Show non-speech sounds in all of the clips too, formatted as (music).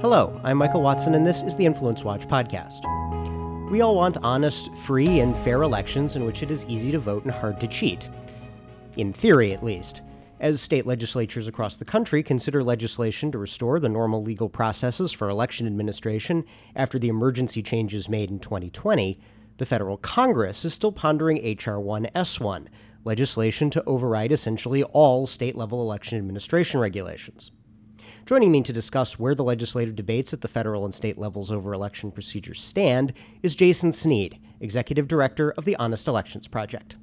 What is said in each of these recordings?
Hello, I'm Michael Watson, and this is the Influence Watch podcast. We all want honest, free, and fair elections in which it is easy to vote and hard to cheat. In theory, at least. As state legislatures across the country consider legislation to restore the normal legal processes for election administration after the emergency changes made in 2020, the federal Congress is still pondering H.R. 1S1, legislation to override essentially all state level election administration regulations. Joining me to discuss where the legislative debates at the federal and state levels over election procedures stand is Jason Snead, Executive Director of the Honest Elections Project.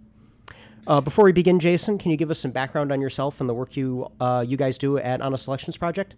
Uh, before we begin, Jason, can you give us some background on yourself and the work you uh, you guys do at Honest Elections Project?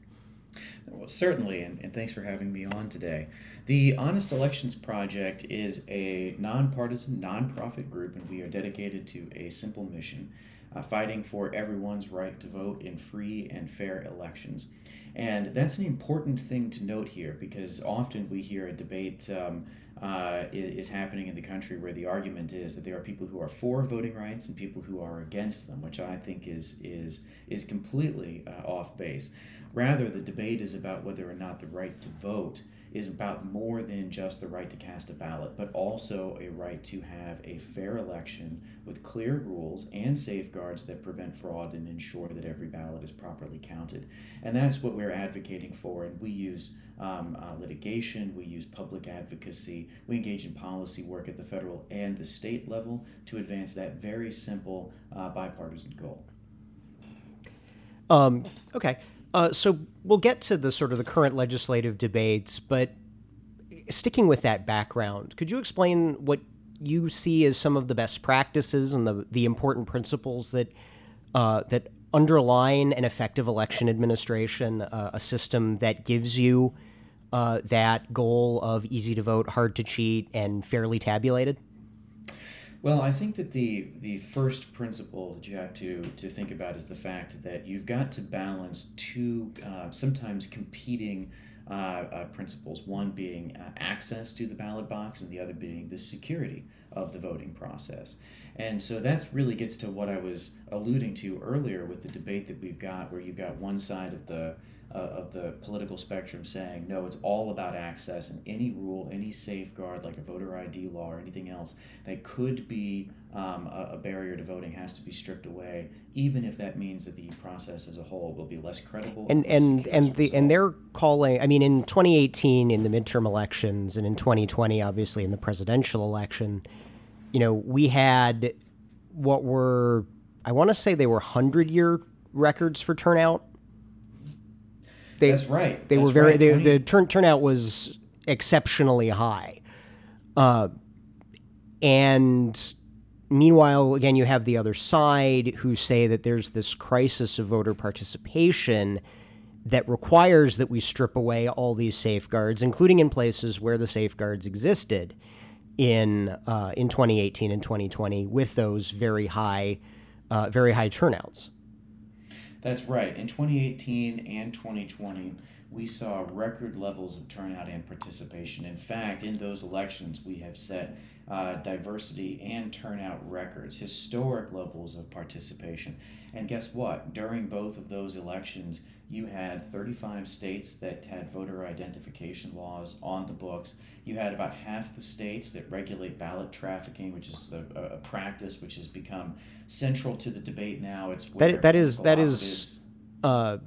Well, certainly, and, and, thanks for having me on today. The Honest Elections Project is a nonpartisan, nonprofit group, and we are dedicated to a simple mission uh, fighting for everyone's right to vote in free and fair elections. And that's an important thing to note here because often we hear a debate um, uh, is, happening in the country where the argument is that there are people who are for voting rights and people who are against them, which I think is is is completely uh, off base. Rather, the debate is about whether or not the right to vote is about more than just the right to cast a ballot, but also a right to have a fair election with clear rules and safeguards that prevent fraud and ensure that every ballot is properly counted. And that's what we're advocating for. And we use um, uh, litigation, we use public advocacy, we engage in policy work at the federal and the state level to advance that very simple uh, bipartisan goal. Um, okay. Uh, so we'll get to the sort of the current legislative debates, but sticking with that background, could you explain what you see as some of the best practices and the the important principles that uh, that underline an effective election administration, uh, a system that gives you uh, that goal of easy to vote, hard to cheat, and fairly tabulated? Well, I think that the the first principle that you have to to think about is the fact that you've got to balance two uh, sometimes competing uh, uh, principles. One being uh, access to the ballot box, and the other being the security of the voting process. And so that really gets to what I was alluding to earlier with the debate that we've got, where you've got one side of the uh, of the political spectrum saying no, it's all about access, and any rule, any safeguard like a voter ID law or anything else that could be um, a, a, barrier to voting has to be stripped away, even if that means that the process as a whole will be less credible. And and and the and they're calling. I mean, in 2018 in the midterm elections, and in 2020, obviously in the presidential election, you know, we had what were I want to say they were hundred year records for turnout they, That's right. They That's were very. Right. They, the turn turnout was exceptionally high, uh, and meanwhile, again, you have the other side who say that there's this crisis of voter participation that requires that we strip away all these safeguards, including in places where the safeguards existed in uh, in 2018 and 2020 with those very high, uh, very high turnouts. That's right. In 2018 and 2020, we saw record levels of turnout and participation. In fact, in those elections, we have set uh, diversity and turnout records, historic levels of participation. And guess what? During both of those elections, you had 35 states that had voter identification laws on the books. You had about half the states that regulate ballot trafficking, which is a, a practice which has become central to the debate now. It's that that is that is. Uh,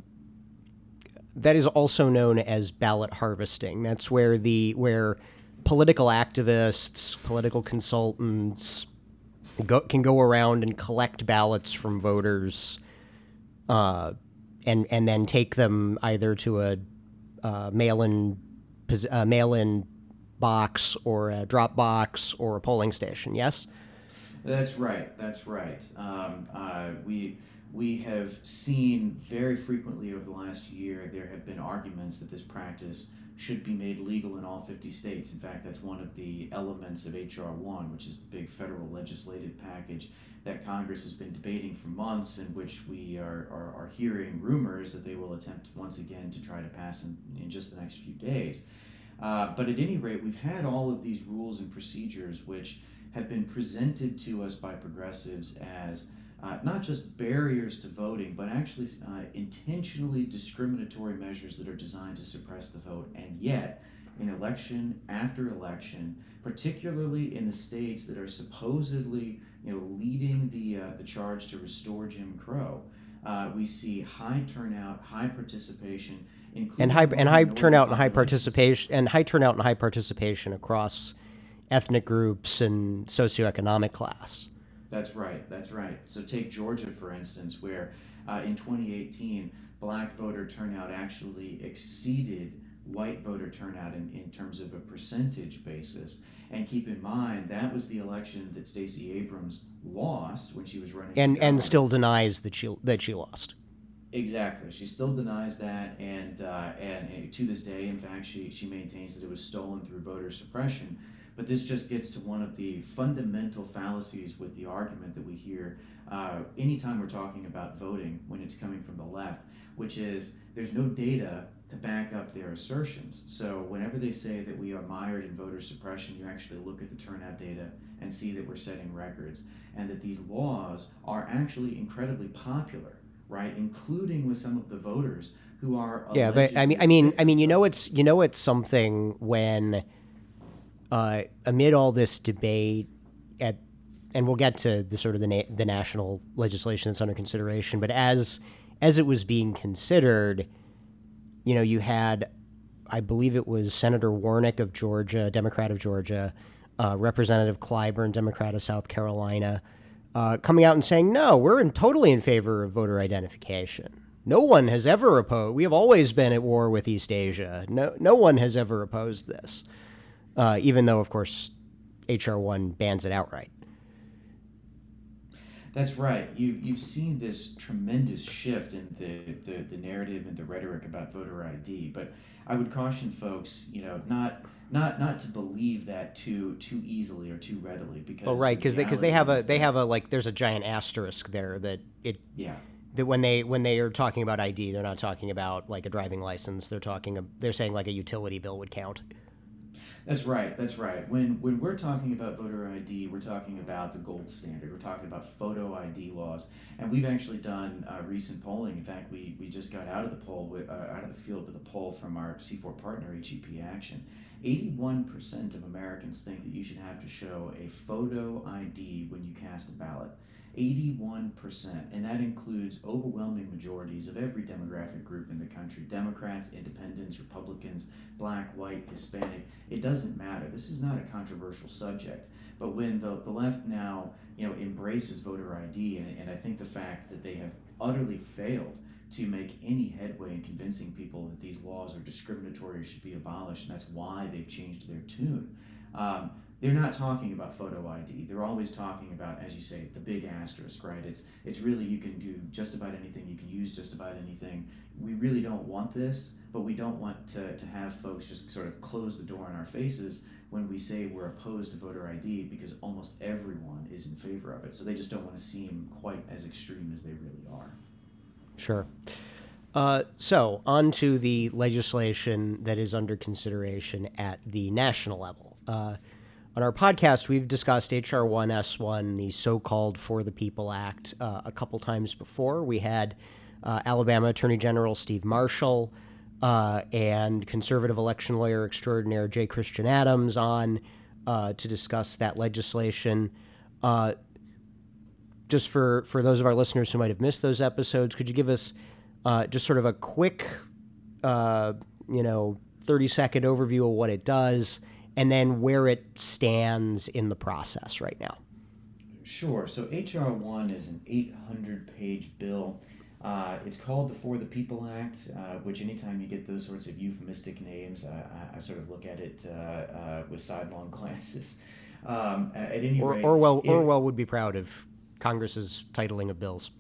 that is also known as ballot harvesting. That's where the where political activists, political consultants go, can go around and collect ballots from voters, uh, and and then take them either to a uh, mail-in mail-in box or a drop box or a polling station. Yes. That's right. That's right. Um, uh, we we have seen very frequently over the last year there have been arguments that this practice should be made legal in all 50 states. In fact, that's one of the elements of H.R. 1, which is the big federal legislative package that Congress has been debating for months, in which we are, are, are hearing rumors that they will attempt once again to try to pass in, in just the next few days. Uh, but at any rate, we've had all of these rules and procedures which have been presented to us by progressives as uh, not just barriers to voting, but actually uh, intentionally discriminatory measures that are designed to suppress the vote. And yet, in election after election, particularly in the states that are supposedly you know, leading the, uh, the charge to restore Jim Crow, uh, we see high turnout, high participation, and high and high turnout and high participation and high turnout and high participation across ethnic groups and socioeconomic class. That's right. That's right. So take Georgia for instance, where uh, in 2018 black voter turnout actually exceeded white voter turnout in, in terms of a percentage basis. And keep in mind that was the election that Stacey Abrams lost when she was running. And and still denies that she that she lost. Exactly. She still denies that, and, uh, and, and to this day, in fact, she she maintains that it was stolen through voter suppression. But this just gets to one of the fundamental fallacies with the argument that we hear uh, anytime we're talking about voting when it's coming from the left, which is there's no data to back up their assertions. So whenever they say that we are mired in voter suppression, you actually look at the turnout data and see that we're setting records and that these laws are actually incredibly popular, right? Including with some of the voters who are yeah. But I mean, I mean, I mean, you know, it's you know, it's something when uh, amid all this debate at and we'll get to the sort of the, na- the national legislation that's under consideration, but as as it was being considered, you know, you had, I believe it was Senator Warnock of Georgia, Democrat of Georgia, uh, Representative Clyburn, Democrat of South Carolina, uh, coming out and saying, no, we're in, totally in favor of voter identification. No one has ever opposed. We have always been at war with East Asia. No, no one has ever opposed this uh, even though, of course, HR one bans it outright. That's right. You you've seen this tremendous shift in the, the, the narrative and the rhetoric about voter ID, but I would caution folks, you know, not not not to believe that too too easily or too readily because oh right because they because they have a they have a like there's a giant asterisk there that it yeah that when they when they are talking about ID they're not talking about like a driving license they're talking they're saying like a utility bill would count. That's right. That's right. When when we're talking about voter ID, we're talking about the gold standard. We're talking about photo ID laws, and we've actually done uh, recent polling. In fact, we, we just got out of the poll uh, out of the field with a poll from our C4 partner HEP Action. 81% of Americans think that you should have to show a photo ID when you cast a ballot. 81%, and that includes overwhelming majorities of every demographic group in the country Democrats, independents, Republicans, black, white, Hispanic. It doesn't matter. This is not a controversial subject. But when the, the left now you know, embraces voter ID, and, and I think the fact that they have utterly failed to make any headway in convincing people that these laws are discriminatory or should be abolished, and that's why they've changed their tune. Um, they're not talking about photo ID. They're always talking about, as you say, the big asterisk, right? It's it's really you can do just about anything. You can use just about anything. We really don't want this, but we don't want to, to have folks just sort of close the door in our faces when we say we're opposed to voter ID because almost everyone is in favor of it. So they just don't want to seem quite as extreme as they really are. Sure. Uh, so, on to the legislation that is under consideration at the national level. Uh, on our podcast, we've discussed HR 1S1, the so called For the People Act, uh, a couple times before. We had uh, Alabama Attorney General Steve Marshall uh, and conservative election lawyer extraordinaire J. Christian Adams on uh, to discuss that legislation. Uh, just for, for those of our listeners who might have missed those episodes, could you give us uh, just sort of a quick, you know, 30 second overview of what it does? And then where it stands in the process right now. Sure. So H.R. 1 is an 800 page bill. Uh, it's called the For the People Act, uh, which anytime you get those sorts of euphemistic names, I, I sort of look at it uh, uh with sidelong (laughs) glances. Um, at any or, rate, Orwell, it, Orwell would be proud of Congress's titling of bills.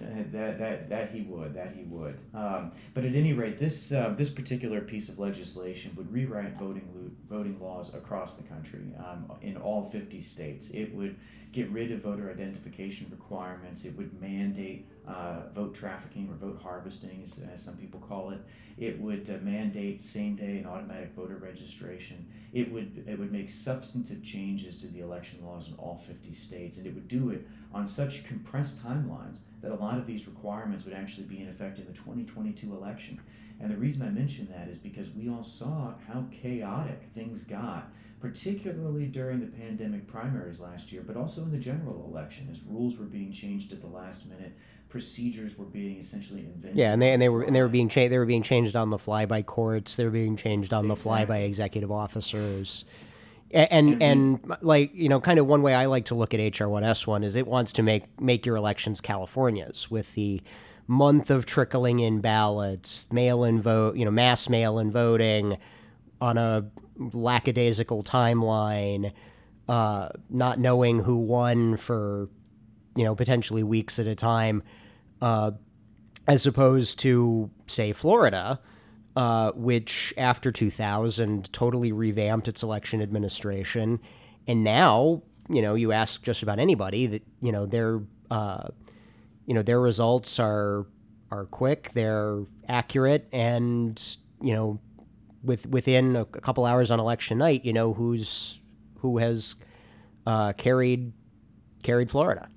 Uh, that, that, that he would, that he would. Um, but at any rate, this, uh, this particular piece of legislation would rewrite voting, voting laws across the country um, in all 50 states. It would get rid of voter identification requirements. It would mandate uh, vote trafficking or vote harvesting, as, as, some people call it. It would uh, mandate same day and automatic voter registration. It would it would make substantive changes to the election laws in all 50 states, and it would do it on such compressed timelines that a lot of these requirements would actually be in effect in the 2022 election. And the reason I mention that is because we all saw how chaotic things got particularly during the pandemic primaries last year, but also in the general election as rules were being changed at the last minute procedures were being essentially invented. Yeah, and they and they were and they were being changed. They were being changed on the fly by courts. They were being changed on exactly. the fly by executive officers. And and, and like you know, kind of one way I like to look at HR one S one is it wants to make make your elections California's with the month of trickling in ballots, mail in vote, you know, mass mail in voting on a lackadaisical timeline, uh, not knowing who won for you know potentially weeks at a time uh, as opposed to, say, Florida, uh, which after 2000 totally revamped its election administration. And now, you know, you ask just about anybody that, you know, their, uh, you know, their results are are quick, they're accurate, and you know, with within a, couple hours on election night, you know who's who has uh, carried carried Florida.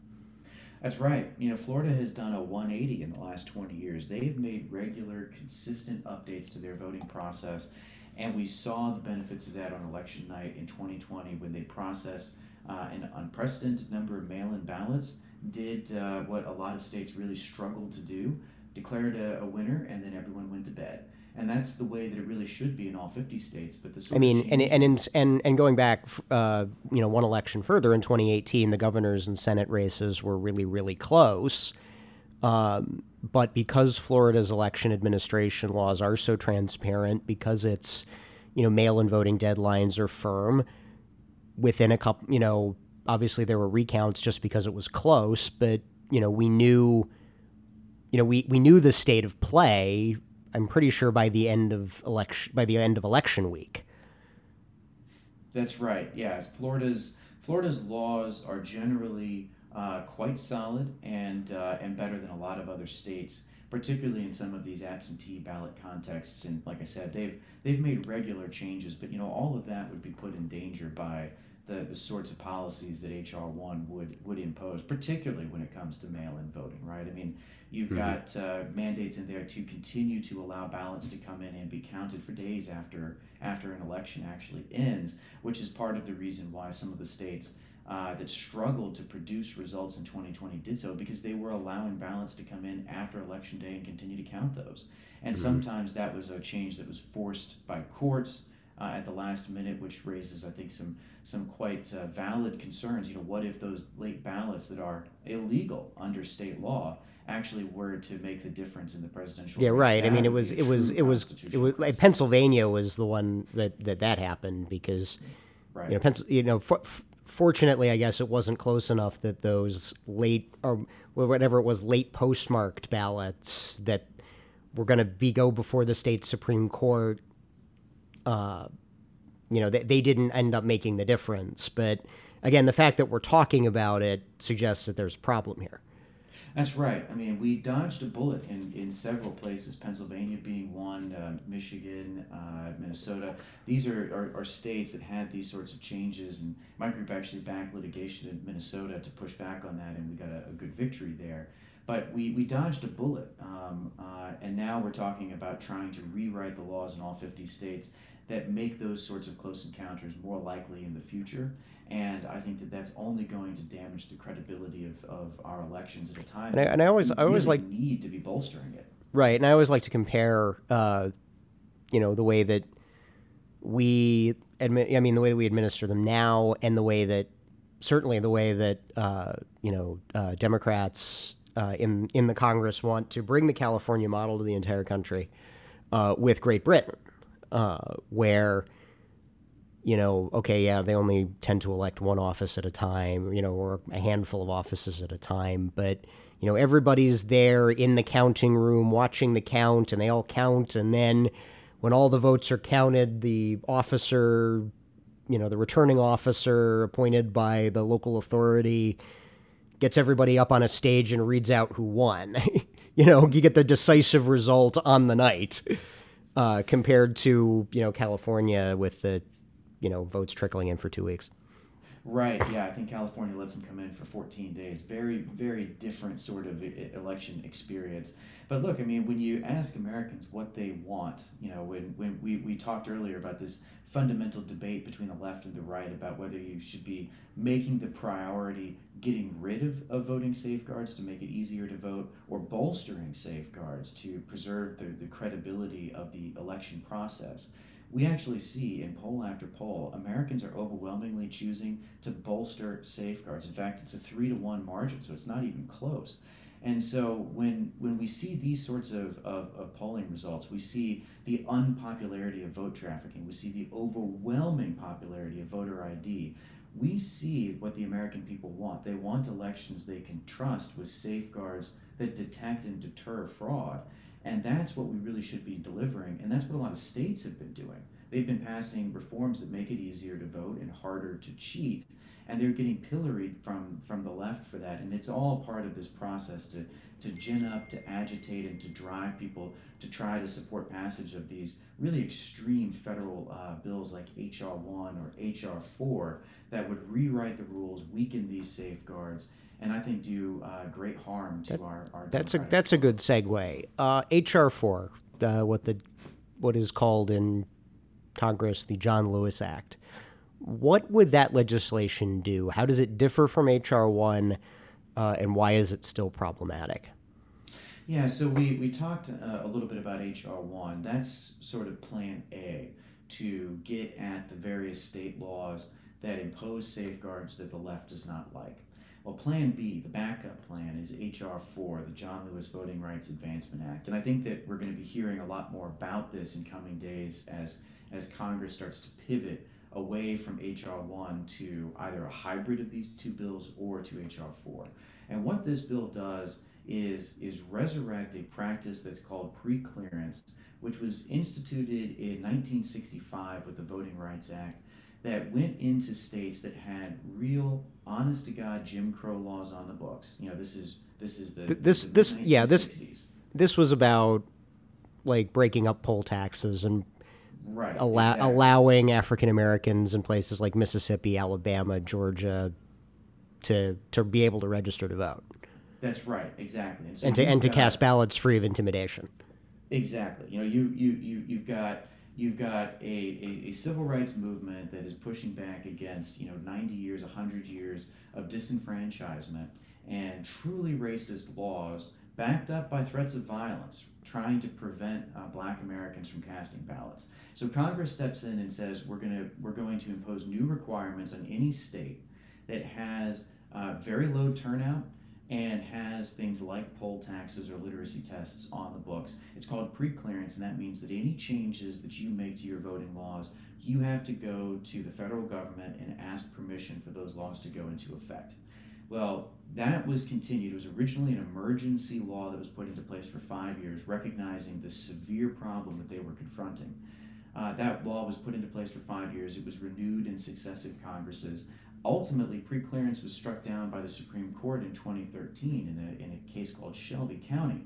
That's right. You know, Florida has done a 180 in the last 20 years. They've made regular, consistent updates to their voting process, and we saw the benefits of that on election night in 2020 when they processed uh, an unprecedented number of mail-in ballots. Did uh, what a lot of states really struggled to do: declared a, a winner, and then everyone went to bed and that's the way that it really should be in all 50 states. But the I mean, and and in, and and going back, uh, you know, one election further in 2018, the governors and Senate races were really really close. Um, but because Florida's election administration laws are so transparent, because it's you know mail-in voting deadlines are firm, within a couple, you know, obviously there were recounts just because it was close, but you know we knew. You know, we, we knew the state of play I'm pretty sure by the end of election by the end of election week. That's right. Yeah, Florida's Florida's laws are generally uh, quite solid and uh, and better than a lot of other states, particularly in some of these absentee ballot contexts. And like I said, they've they've made regular changes, but you know all of that would be put in danger by the, the sorts of policies that HR one would would impose, particularly when it comes to mail-in voting. Right? I mean, you've mm-hmm. got uh, mandates in there to continue to allow ballots to come in and be counted for days after after an election actually ends, which is part of the reason why some of the states. Uh, that struggled to produce results in 2020 did so because they were allowing ballots to come in after election day and continue to count those. And mm-hmm. sometimes that was a change that was forced by courts uh, at the last minute, which raises, I think, some some quite uh, valid concerns. You know, what if those late ballots that are illegal under state law actually were to make the difference in the presidential? Yeah, right. I mean, it was it was it was it was like Pennsylvania was the one that that that happened because right. you know, Pens- you know. For, fortunately, I guess it wasn't close enough that those late or whatever it was late postmarked ballots that were going to be go before the state supreme court uh, you know, they, they didn't end up making the difference. But again, the fact that we're talking about it suggests that there's a problem here. That's right. I mean, we dodged a bullet in, in several places, Pennsylvania being one, uh, Michigan, uh, Minnesota. These are, are, are, states that had these sorts of changes, and my group actually backed litigation in Minnesota to push back on that, and we got a, a good victory there. But we, we dodged a bullet, um, uh, and now we're talking about trying to rewrite the laws in all 50 states that make those sorts of close encounters more likely in the future. And I think that that's only going to damage the credibility of, of our elections at a time. And I, and I always, I always really like need to be bolstering it. Right, and I always like to compare, uh, you know, the way that we admit. I mean, the way that we administer them now, and the way that certainly the way that uh, you know uh, Democrats uh, in in the Congress want to bring the California model to the entire country uh, with Great Britain uh, where you know, okay, yeah, they only tend to elect one office at a time, you know, or a handful of offices at a time, but you know, everybody's there in the counting room watching the count and they all count and then when all the votes are counted, the officer, you know, the returning officer appointed by the local authority gets everybody up on a stage and reads out who won. (laughs) you know, you get the decisive result on the night, uh, compared to you know California with the you know votes trickling in for two weeks. Right. Yeah, I think California lets them come in for 14 days. Very, very different sort of election experience. But look, I mean, when you ask Americans what they want, you know, when, when we, we talked earlier about this fundamental debate between the left and the right about whether you should be making the priority getting rid of, of voting safeguards to make it easier to vote or bolstering safeguards to preserve the, the credibility of the election process we actually see in poll after poll, Americans are overwhelmingly choosing to bolster safeguards. In fact, it's a three to one margin, so it's not even close. And so when when we see these sorts of, of, of, polling results, we see the unpopularity of vote trafficking, we see the overwhelming popularity of voter ID. We see what the American people want. They want elections they can trust with safeguards that detect and deter fraud. And that's what we really should be delivering. And that's what a lot of states have been doing. They've been passing reforms that make it easier to vote and harder to cheat. And they're getting pilloried from, from the left for that. And it's all part of this process to, to gin up, to agitate, and to drive people to try to support passage of these really extreme federal uh, bills like H.R. 1 or H.R. 4 that would rewrite the rules, weaken these safeguards, and I think do uh, great harm to that, our, our that's a that's a good segue. Uh, HR four, what the what is called in Congress the John Lewis Act. What would that legislation do? How does it differ from HR one, uh, and why is it still problematic? Yeah, so we, we talked uh, a little bit about HR one. That's sort of plan A to get at the various state laws that impose safeguards that the left does not like. Well, Plan B, the backup plan, is H.R. 4, the John Lewis Voting Rights Advancement Act. And I think that we're going to be hearing a lot more about this in coming days as, as Congress starts to pivot away from H.R. 1 to either a hybrid of these two bills or to H.R. 4. And what this bill does is, is resurrect a practice that's called preclearance, which was instituted in 1965 with the Voting Rights Act that went into states that had real, honest to God Jim Crow laws on the books. You know, this is this is the this the this yeah this this was about like breaking up poll taxes and right allow, exactly. allowing African Americans in places like Mississippi, Alabama, Georgia to to be able to register to vote. That's right, exactly, and, so and to and to cast ballots free of intimidation. Exactly. You know, you you you you've got you've got a, a, a, civil rights movement that is pushing back against you know 90 years 100 years of disenfranchisement and truly racist laws backed up by threats of violence trying to prevent uh, black americans from casting ballots so congress steps in and says we're going to we're going to impose new requirements on any state that has uh, very low turnout and has things like poll taxes or literacy tests on the books. It's called pre-clearance, and that means that any changes that you make to your voting laws, you have to go to the federal government and ask permission for those laws to go into effect. Well, that was continued. It was originally an emergency law that was put into place for five years, recognizing the severe problem that they were confronting. Uh, that law was put into place for five years. It was renewed in successive Congresses. Ultimately, preclearance was struck down by the Supreme Court in 2013 in a, in a case called Shelby County.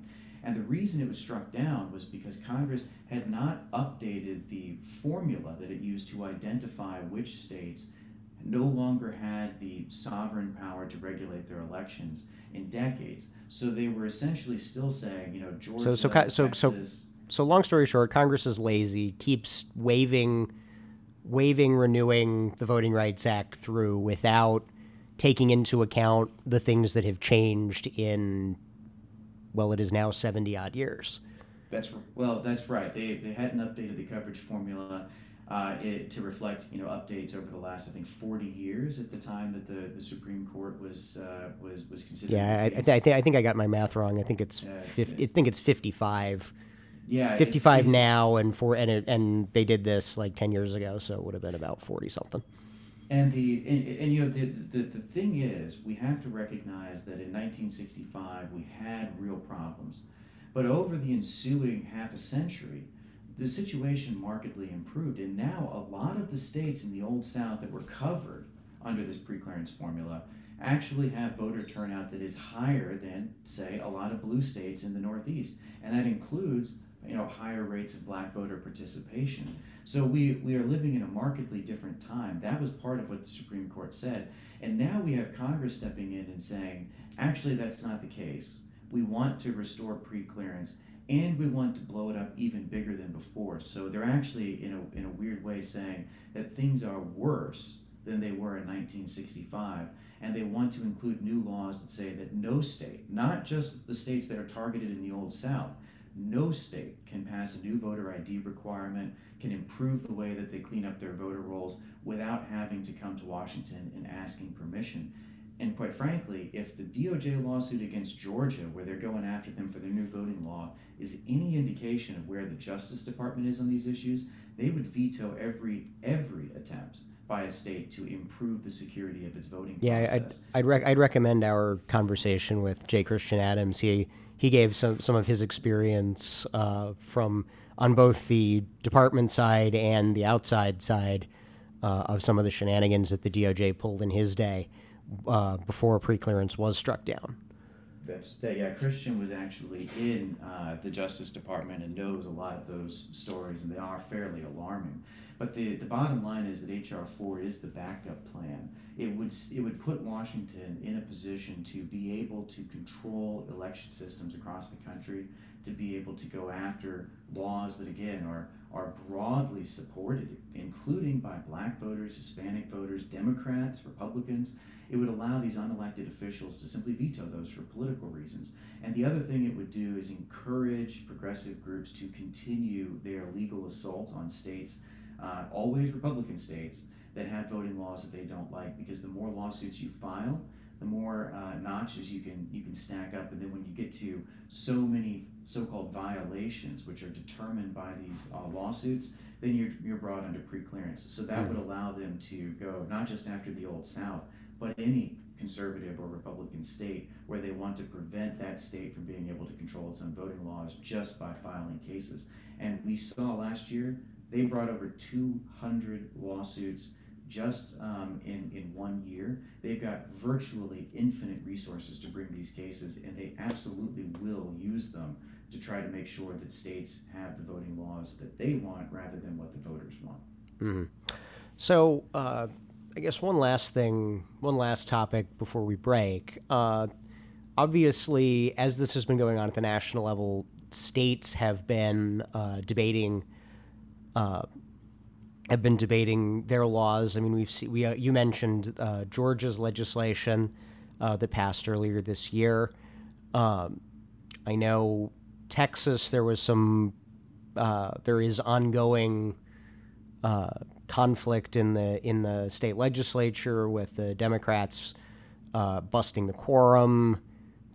And the reason it was struck down was because Congress had not updated the formula that it used to identify which states no longer had the sovereign power to regulate their elections in decades. So they were essentially still saying, you know, Georgia, so so Texas, so so so long story short, Congress is lazy, keeps waiving waving renewing the Voting Rights Act through without taking into account the things that have changed in well it is now 70 odd years. That's well that's right. They, they hadn't updated the coverage formula uh, it, to reflect you know updates over the last I think 40 years at the time that the, the Supreme Court was uh, was was considering. Yeah, I, th- I, think I think I got my math wrong. I think it's uh, 50, I think it's 55 yeah, 55 now, and for and it, and they did this like 10 years ago, so it would have been about 40 something. And the and, and you know the, the the thing is, we have to recognize that in 1965 we had real problems, but over the ensuing half a century, the situation markedly improved, and now a lot of the states in the old South that were covered under this preclearance formula actually have voter turnout that is higher than, say, a lot of blue states in the Northeast. And that includes you know higher rates of black voter participation. So we, we are living in a markedly different time. That was part of what the Supreme Court said. And now we have Congress stepping in and saying, actually, that's not the case. We want to restore pre-clearance and we want to blow it up even bigger than before. So they're actually, in a, in a weird way, saying that things are worse than they were in 1965. And they want to include new laws that say that no state, not just the states that are targeted in the Old South, no state can pass a new voter ID requirement, can improve the way that they clean up their voter rolls without having to come to Washington and asking permission. And quite frankly, if the DOJ lawsuit against Georgia, where they're going after them for their new voting law, is any indication of where the Justice Department is on these issues, they would veto every every attempt by a state to improve the security of its voting yeah, process. I'd I'd, rec- I'd recommend our conversation with J. Christian Adams. He he gave some some of his experience uh, from on both the department side and the outside side uh, of some of the shenanigans that the DOJ pulled in his day uh, before preclearance was struck down. That's, that, yeah, Christian was actually in uh, the Justice Department and knows a lot of those stories, and they are fairly alarming. But the, the bottom line is that HR four is the backup plan. It would it would put Washington in a position to be able to control election systems across the country, to be able to go after laws that again are are broadly supported, including by black voters, Hispanic voters, Democrats, Republicans. It would allow these unelected officials to simply veto those for political reasons. And the other thing it would do is encourage progressive groups to continue their legal assault on states uh, always Republican states that have voting laws that they don't like because the more lawsuits you file, the more uh, notches you can you can stack up, and then when you get to so many so-called violations, which are determined by these uh, lawsuits, then you're you're brought under preclearance. So that mm-hmm. would allow them to go not just after the old South, but any conservative or Republican state where they want to prevent that state from being able to control its own voting laws just by filing cases. And we saw last year they brought over 200 lawsuits just um, in, in one year. They've got virtually infinite resources to bring these cases, and they absolutely will use them to try to make sure that states have the voting laws that they want rather than what the voters want. Mm-hmm. So, uh, I guess one last thing, one last topic before we break. Uh, obviously, as this has been going on at the national level, states have been uh, debating uh, have been debating their laws. I mean, we've seen, we uh, you mentioned uh, Georgia's legislation uh, that passed earlier this year. Um, I know Texas. There was some. There is ongoing conflict in the in the state legislature with the Democrats busting the quorum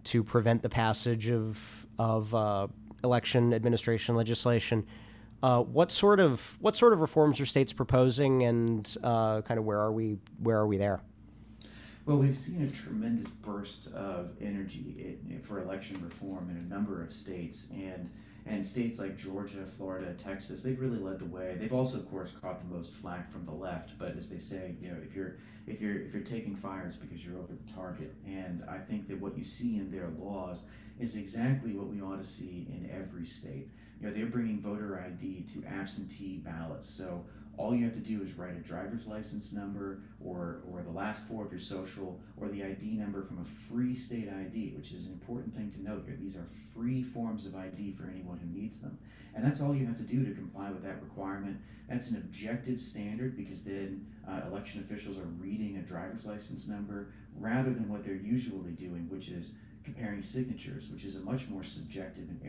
to prevent the passage of of election administration legislation. Uh, what sort of what sort of reforms are states proposing, and uh, kind of where are we where are we there? Well, we've seen a tremendous burst of energy for election reform in a number of states, and and states like Georgia, Florida, Texas, they've really led the way. They've also, of course, caught the most flack from the left. But as they say, you know, if you're if you're if you're taking fire, it's because you're over the target. And I think that what you see in their laws is exactly what we ought to see in every state you know, they're bringing voter ID to absentee ballots. So all you have to do is write a driver's license number or, or the last four of your social or the ID number from a free state ID, which is an important thing to note here. These are free forms of ID for anyone who needs them. And that's all you have to do to comply with that requirement. That's an objective standard because then uh, election officials are reading a driver's license number rather than what they're usually doing, which is comparing signatures, which is a much more subjective and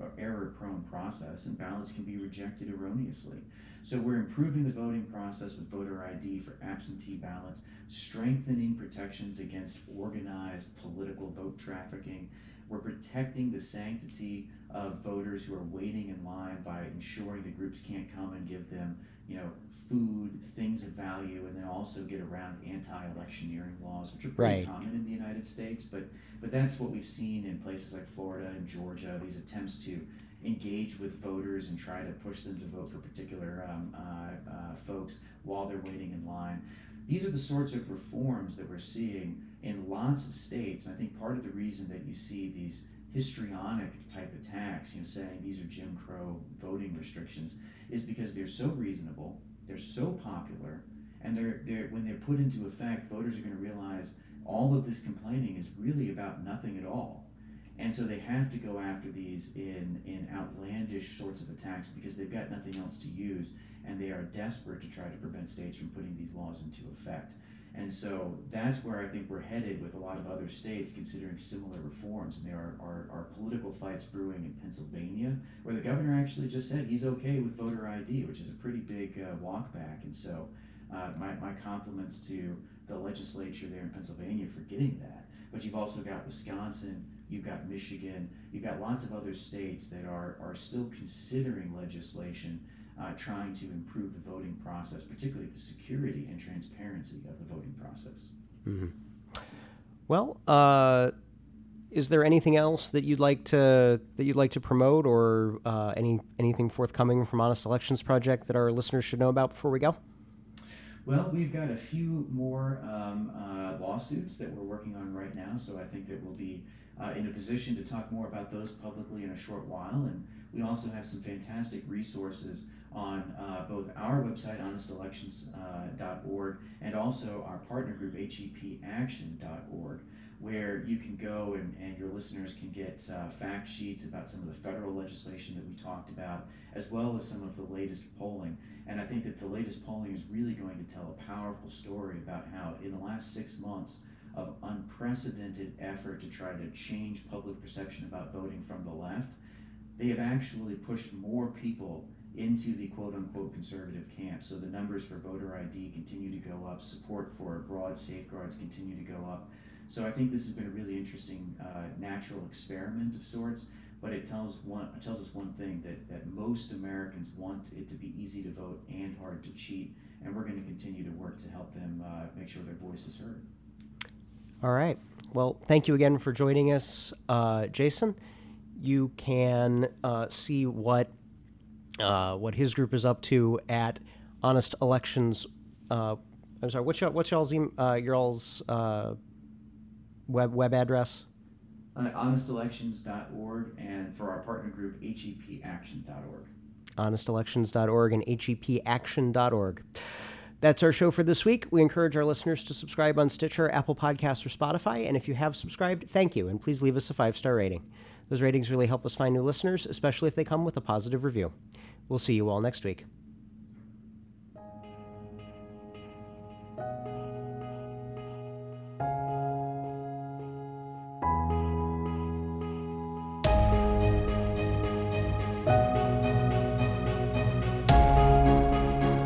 uh, error-prone process, and ballots can be rejected erroneously. So we're improving the voting process with voter ID for absentee ballots, strengthening protections against organized political vote trafficking. We're protecting the sanctity of voters who are waiting in line by ensuring the groups can't come and give them, you know, food, things of value, and then also get around anti-electioneering laws, which are pretty right. common in the United States. But but that's what we've seen in places like Florida and Georgia. These attempts to engage with voters and try to push them to vote for particular um, uh, uh, folks while they're waiting in line. These are the sorts of reforms that we're seeing in lots of states, And I think part of the reason that you see these histrionic type attacks, you know, saying these are Jim Crow voting restrictions, is because they're so reasonable, they're so popular, and they're, they're when they're put into effect, voters are going to realize all of this complaining is really about nothing at all. And so they have to go after these in, in outlandish sorts of attacks because they've got nothing else to use, and they are desperate to try to prevent states from putting these laws into effect. And so that's where I think we're headed with a lot of other states considering similar reforms. And there are, are, are political fights brewing in Pennsylvania, where the governor actually just said he's okay with voter ID, which is a pretty big uh, walk back. And so uh, my, my compliments to the legislature there in Pennsylvania for getting that. But you've also got Wisconsin, you've got Michigan, you've got lots of other states that are, are still considering legislation uh, trying to improve the voting process, particularly the security and transparency of the voting process. Mm-hmm. Well, uh, is there anything else that you'd like to that you'd like to promote, or uh, any anything forthcoming from Honest Elections Project that our listeners should know about before we go? Well, we've got a few more um, uh, lawsuits that we're working on right now, so I think that we'll be uh, in a position to talk more about those publicly in a short while. And we also have some fantastic resources on uh, both our website, honestelections.org, and also our partner group, hepaction.org, where you can go and, and your listeners can get uh, fact sheets about some of the federal legislation that we talked about, as well as some of the latest polling. And I think that the latest polling is really going to tell a powerful story about how, in the last six months, of unprecedented effort to try to change public perception about voting from the left, they have actually pushed more people into the quote unquote conservative camp. So the numbers for voter ID continue to go up, support for broad safeguards continue to go up. So I think this has been a really interesting uh, natural experiment of sorts, but it tells one it tells us one thing that, that most Americans want it to be easy to vote and hard to cheat, and we're going to continue to work to help them uh, make sure their voice is heard. All right. Well, thank you again for joining us, uh, Jason. You can uh, see what uh, what his group is up to at Honest Elections. Uh, I'm sorry. What's, what's y'all's uh, your all's uh, web web address? honestelections.org and for our partner group hepaction.org. Honestelections.org and hepaction.org. That's our show for this week. We encourage our listeners to subscribe on Stitcher, Apple Podcasts, or Spotify. And if you have subscribed, thank you. And please leave us a five star rating. Those ratings really help us find new listeners, especially if they come with a positive review. We'll see you all next week.